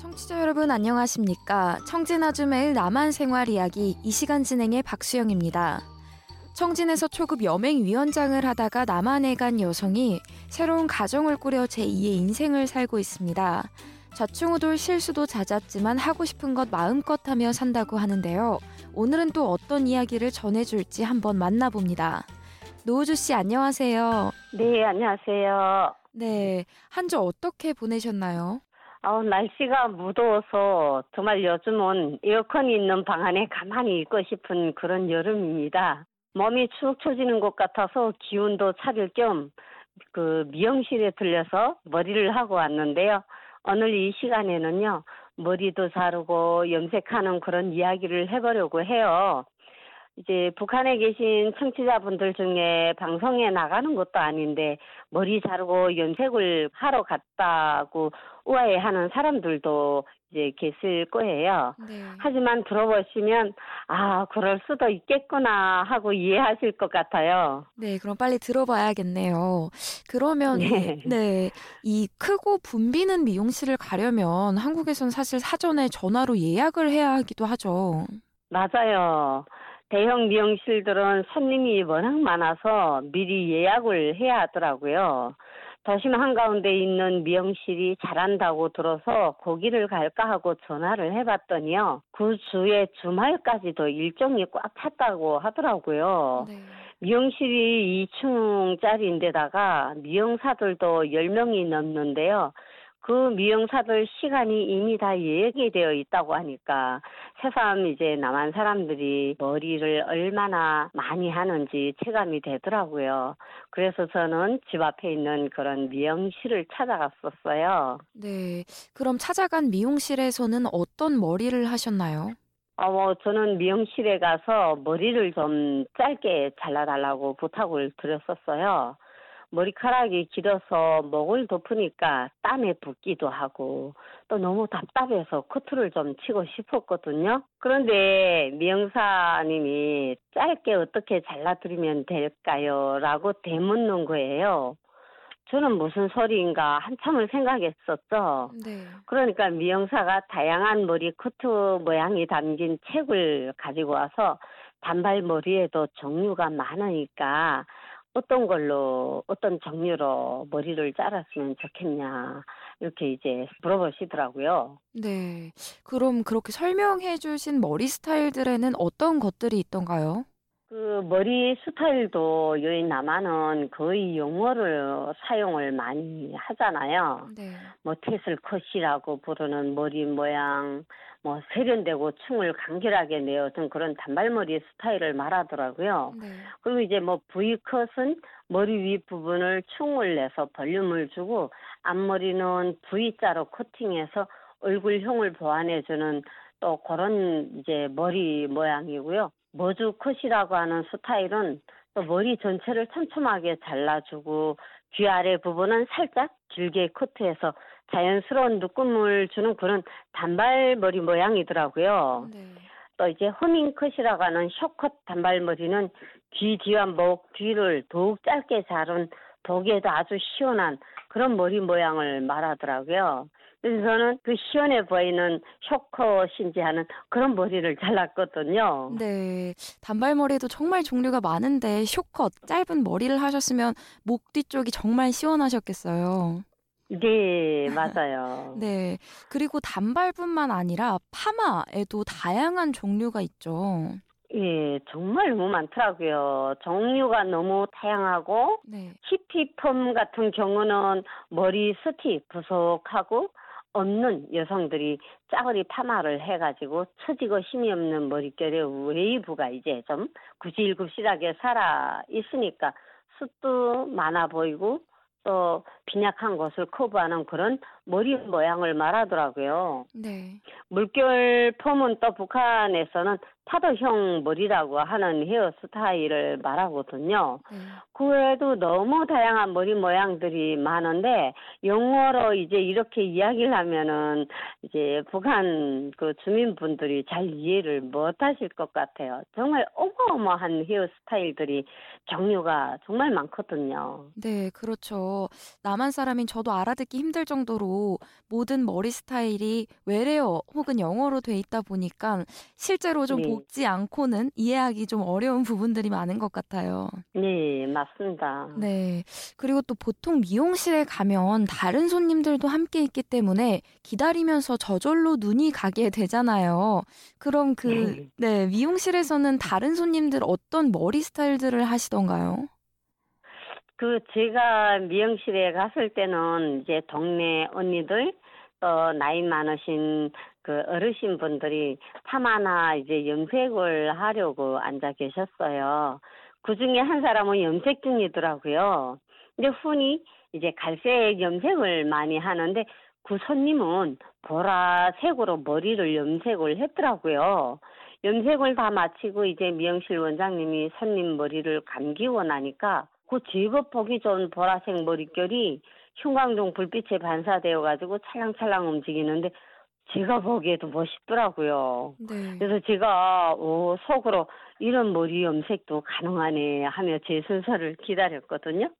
청취자 여러분 안녕하십니까? 청진아주 매일 남한 생활 이야기 이 시간 진행의 박수영입니다. 청진에서 초급 여맹위원장을 하다가 남한에 간 여성이 새로운 가정을 꾸려 제2의 인생을 살고 있습니다. 좌충우돌 실수도 잦았지만 하고 싶은 것 마음껏 하며 산다고 하는데요. 오늘은 또 어떤 이야기를 전해줄지 한번 만나봅니다. 노우주 씨 안녕하세요. 네, 안녕하세요. 네, 한 주 어떻게 보내셨나요? 어, 날씨가 무더워서 정말 요즘은 에어컨이 있는 방 안에 가만히 있고 싶은 그런 여름입니다. 몸이 축 처지는 것 같아서 기운도 차릴 겸 그 미용실에 들려서 머리를 하고 왔는데요. 오늘 이 시간에는요, 머리도 자르고 염색하는 그런 이야기를 해보려고 해요. 이제 북한에 계신 청취자분들 중에 방송에 나가는 것도 아닌데 머리 자르고 염색을 하러 갔다고 우아해하는 사람들도 이제 계실 거예요. 네. 하지만 들어보시면 아 그럴 수도 있겠구나 하고 이해하실 것 같아요. 네, 그럼 빨리 들어봐야겠네요. 그러면 네. 네, 이 크고 붐비는 미용실을 가려면 한국에선 사실 사전에 전화로 예약을 해야 하기도 하죠. 맞아요. 대형 미용실들은 손님이 워낙 많아서 미리 예약을 해야 하더라고요. 도심 한가운데 있는 미용실이 잘한다고 들어서 거기를 갈까 하고 전화를 해봤더니요. 그 주에 주말까지도 일정이 꽉 찼다고 하더라고요. 네. 미용실이 2층짜리인데다가 미용사들도 10명이 넘는데요. 그 미용사들 시간이 이미 다 예약이 되어 있다고 하니까 새삼 이제 남한 사람들이 머리를 얼마나 많이 하는지 체감이 되더라고요. 그래서 저는 집 앞에 있는 그런 미용실을 찾아갔었어요. 네. 그럼 찾아간 미용실에서는 어떤 머리를 하셨나요? 어, 뭐 저는 미용실에 가서 머리를 좀 짧게 잘라달라고 부탁을 드렸었어요. 머리카락이 길어서 목을 덮으니까 땀에 붓기도 하고 또 너무 답답해서 커트를 좀 치고 싶었거든요. 그런데 미용사님이 짧게 어떻게 잘라드리면 될까요? 라고 되묻는 거예요. 저는 무슨 소리인가 한참을 생각했었죠. 네. 그러니까 미용사가 다양한 머리 커트 모양이 담긴 책을 가지고 와서 단발머리에도 종류가 많으니까 어떤 걸로 어떤 종류로 머리를 자랐으면 좋겠냐 이렇게 이제 물어보시더라고요. 네. 그럼 그렇게 설명해 주신 머리 스타일들에는 어떤 것들이 있던가요? 그 머리 스타일도 여기 남한은 거의 용어를 사용을 많이 하잖아요. 네. 뭐 테슬 컷이라고 부르는 머리 모양, 뭐 세련되고 층을 간결하게 내어준 그런 단발머리 스타일을 말하더라고요. 네. 그리고 이제 뭐 V 컷은 머리 위 부분을 충을 내서 볼륨을 주고 앞머리는 V자로 커팅해서 얼굴형을 보완해주는 또 그런 이제 머리 모양이고요. 머주 컷이라고 하는 스타일은 또 머리 전체를 촘촘하게 잘라주고 귀 아래 부분은 살짝 길게 커트해서 자연스러운 눈금을 주는 그런 단발머리 모양이더라고요. 네. 또 이제 허밍컷이라고 하는 쇼컷 단발머리는 귀 뒤와 목 뒤를 더욱 짧게 자른 보기에도 아주 시원한 그런 머리 모양을 말하더라고요. 그래서 저는 그 시원해 보이는 쇼컷인지 하는 그런 머리를 잘랐거든요. 네. 단발머리도 정말 종류가 많은데 쇼컷, 짧은 머리를 하셨으면 목 뒤쪽이 정말 시원하셨겠어요. 네, 맞아요. 네. 그리고 단발뿐만 아니라 파마에도 다양한 종류가 있죠. 예, 정말 너무 많더라고요. 종류가 너무 다양하고 네. 히피펌 같은 경우는 머리 스티 부석하고 없는 여성들이 짜거리 파마를 해가지고 처지고 힘이 없는 머릿결에 웨이브가 이제 좀 구불굽실하게 살아 있으니까 숱도 많아 보이고 또 빈약한 곳을 커버하는 그런 머리 모양을 말하더라고요. 네. 물결 펌은 또 북한에서는 파도형 머리라고 하는 헤어 스타일을 말하거든요. 네. 그 외에도 너무 다양한 머리 모양들이 많은데 영어로 이제 이렇게 이야기를 하면은 이제 북한 그 주민분들이 잘 이해를 못 하실 것 같아요. 정말 어마어마한 헤어 스타일들이 종류가 정말 많거든요. 네, 그렇죠. 남한 사람인 저도 알아듣기 힘들 정도로 모든 머리 스타일이 외래어 혹은 영어로 돼 있다 보니까 실제로 좀 네. 복지 않고는 이해하기 좀 어려운 부분들이 많은 것 같아요. 네, 맞습니다. 네. 그리고 또 보통 미용실에 가면 다른 손님들도 함께 있기 때문에 기다리면서 저절로 눈이 가게 되잖아요. 그럼 그, 네. 네, 미용실에서는 다른 손님들 어떤 머리 스타일들을 하시던가요? 그 제가 미용실에 갔을 때는 이제 동네 언니들 또 나이 많으신 그 어르신 분들이 파마나 이제 염색을 하려고 앉아 계셨어요. 그 중에 한 사람은 염색 중이더라고요. 근데 훈이 이제 갈색 염색을 많이 하는데 그 손님은 보라색으로 머리를 염색을 했더라고요. 염색을 다 마치고 이제 미용실 원장님이 손님 머리를 감기고 나니까 그 제법 보기 좋은 보라색 머릿결이 흉광등 불빛에 반사되어 가지고 찰랑찰랑 움직이는데 제가 보기에도 멋있더라고요. 네. 그래서 제가 오, 속으로 이런 머리 염색도 가능하네 하며 제 순서를 기다렸거든요.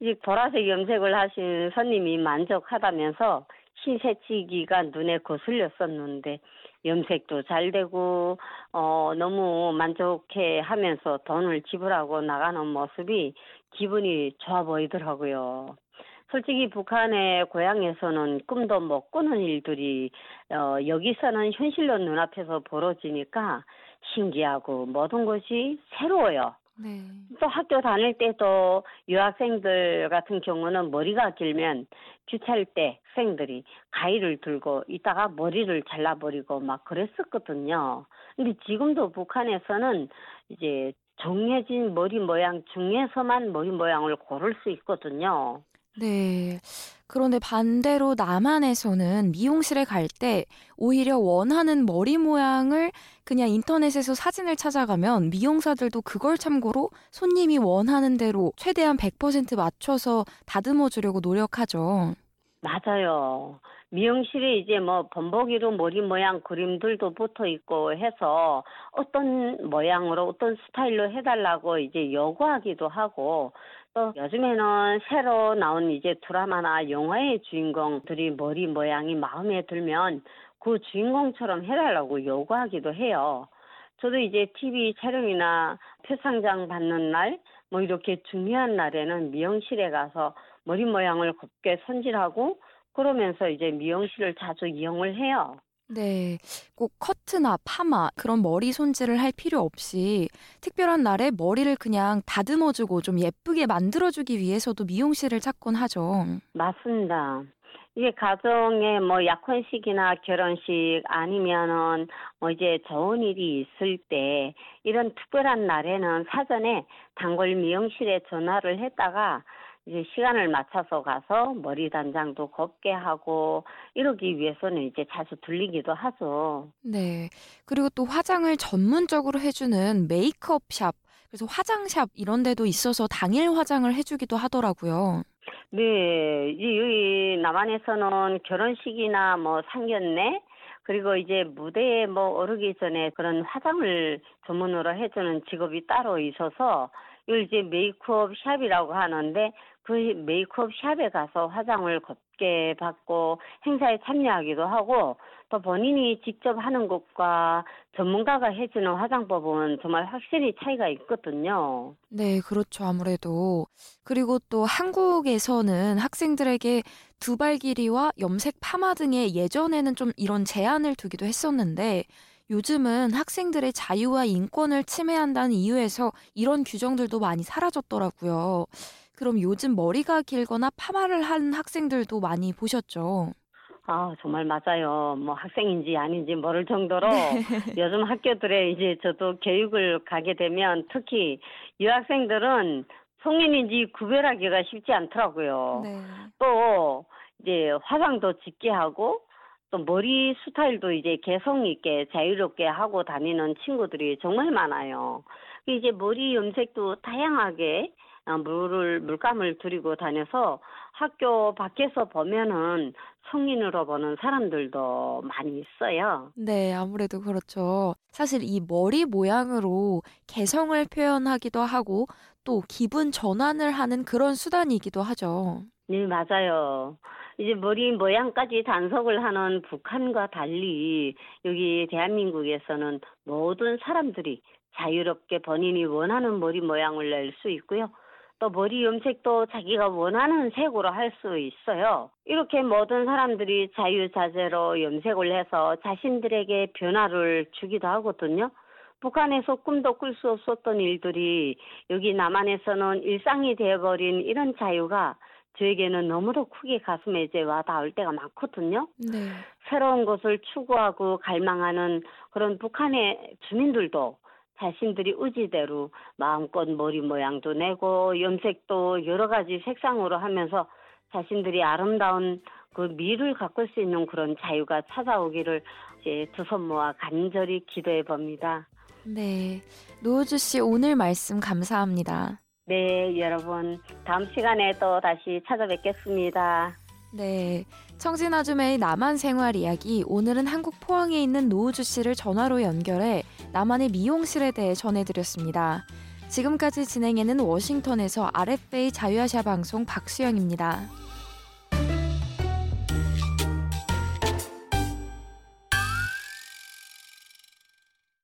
이제 보라색 염색을 하신 손님이 만족하다면서 흰새치기가 눈에 거슬렸었는데 염색도 잘 되고 어 너무 만족해 하면서 돈을 지불하고 나가는 모습이 기분이 좋아 보이더라고요. 솔직히 북한의 고향에서는 꿈도 못 꾸는 일들이 어 여기서는 현실로 눈앞에서 벌어지니까 신기하고 모든 것이 새로워요. 네. 또 학교 다닐 때도 유학생들 같은 경우는 머리가 길면 귀찮을 때 학생들이 가위를 들고 이따가 머리를 잘라버리고 막 그랬었거든요. 근데 지금도 북한에서는 이제 정해진 머리 모양 중에서만 머리 모양을 고를 수 있거든요. 네. 그런데 반대로 남한에서는 미용실에 갈 때 오히려 원하는 머리 모양을 그냥 인터넷에서 사진을 찾아가면 미용사들도 그걸 참고로 손님이 원하는 대로 최대한 100% 맞춰서 다듬어 주려고 노력하죠. 맞아요. 미용실에 이제 뭐 본보기로 머리 모양 그림들도 붙어 있고 해서 어떤 모양으로 어떤 스타일로 해달라고 이제 요구하기도 하고 또 요즘에는 새로 나온 이제 드라마나 영화의 주인공들이 머리 모양이 마음에 들면 그 주인공처럼 해달라고 요구하기도 해요. 저도 이제 TV 촬영이나 표상장 받는 날, 뭐 이렇게 중요한 날에는 미용실에 가서 머리 모양을 곱게 손질하고 그러면서 이제 미용실을 자주 이용을 해요. 네. 꼭 커트나 파마, 그런 머리 손질을 할 필요 없이 특별한 날에 머리를 그냥 다듬어 주고 좀 예쁘게 만들어 주기 위해서도 미용실을 찾곤 하죠. 맞습니다. 이게 가정에 뭐 약혼식이나 결혼식 아니면은 뭐 이제 좋은 일이 있을 때 이런 특별한 날에는 사전에 단골 미용실에 전화를 했다가 이제 시간을 맞춰서 가서 머리 단장도 곱게 하고 이러기 위해서는 이제 자주 들리기도 하죠. 네. 그리고 또 화장을 전문적으로 해주는 메이크업 샵, 그래서 화장샵 이런 데도 있어서 당일 화장을 해주기도 하더라고요. 네, 이- 여기 남한에서는 결혼식이나 뭐 상견례 그리고 이제 무대에 뭐 오르기 전에 그런 화장을 전문으로 해주는 직업이 따로 있어서 이걸 이제 메이크업 샵이라고 하는데 그 메이크업 샵에 가서 화장을 곱게 받고 행사에 참여하기도 하고 또 본인이 직접 하는 것과 전문가가 해주는 화장법은 정말 확실히 차이가 있거든요. 네, 그렇죠. 아무래도. 그리고 또 한국에서는 학생들에게 두발 길이와 염색 파마 등의 예전에는 좀 이런 제한을 두기도 했었는데 요즘은 학생들의 자유와 인권을 침해한다는 이유에서 이런 규정들도 많이 사라졌더라고요. 그럼 요즘 머리가 길거나 파마를 한 학생들도 많이 보셨죠? 아, 정말 맞아요. 뭐 학생인지 아닌지 모를 정도로 네. 요즘 학교들에 이제 저도 교육을 가게 되면 특히 유학생들은 성인인지 구별하기가 쉽지 않더라고요. 네. 또 이제 화장도 짙게 하고 또 머리 스타일도 이제 개성 있게 자유롭게 하고 다니는 친구들이 정말 많아요. 이제 머리 염색도 다양하게 어, 물을 물감을 들이고 다녀서 학교 밖에서 보면은 성인으로 보는 사람들도 많이 있어요. 네, 아무래도 그렇죠. 사실 이 머리 모양으로 개성을 표현하기도 하고 또 기분 전환을 하는 그런 수단이기도 하죠. 네, 맞아요. 이제 머리 모양까지 단속을 하는 북한과 달리 여기 대한민국에서는 모든 사람들이 자유롭게 본인이 원하는 머리 모양을 낼 수 있고요. 또 머리 염색도 자기가 원하는 색으로 할 수 있어요. 이렇게 모든 사람들이 자유자재로 염색을 해서 자신들에게 변화를 주기도 하거든요. 북한에서 꿈도 꿀 수 없었던 일들이 여기 남한에서는 일상이 되어버린 이런 자유가 저에게는 너무도 크게 가슴에 이제 와 닿을 때가 많거든요. 네. 새로운 것을 추구하고 갈망하는 그런 북한의 주민들도 자신들이 의지대로 마음껏 머리 모양도 내고 염색도 여러 가지 색상으로 하면서 자신들이 아름다운 그 미를 가꿀 수 있는 그런 자유가 찾아오기를 이제 두 손 모아 간절히 기도해 봅니다. 네. 노우주 씨 오늘 말씀 감사합니다. 네, 여러분. 다음 시간에 또 다시 찾아뵙겠습니다. 네. 청진 아줌의 남한 생활 이야기. 오늘은 한국 포항에 있는 노우주 씨를 전화로 연결해 남한의 미용실에 대해 전해드렸습니다. 지금까지 진행에는 워싱턴에서 RFA 자유아시아 방송 박수영입니다.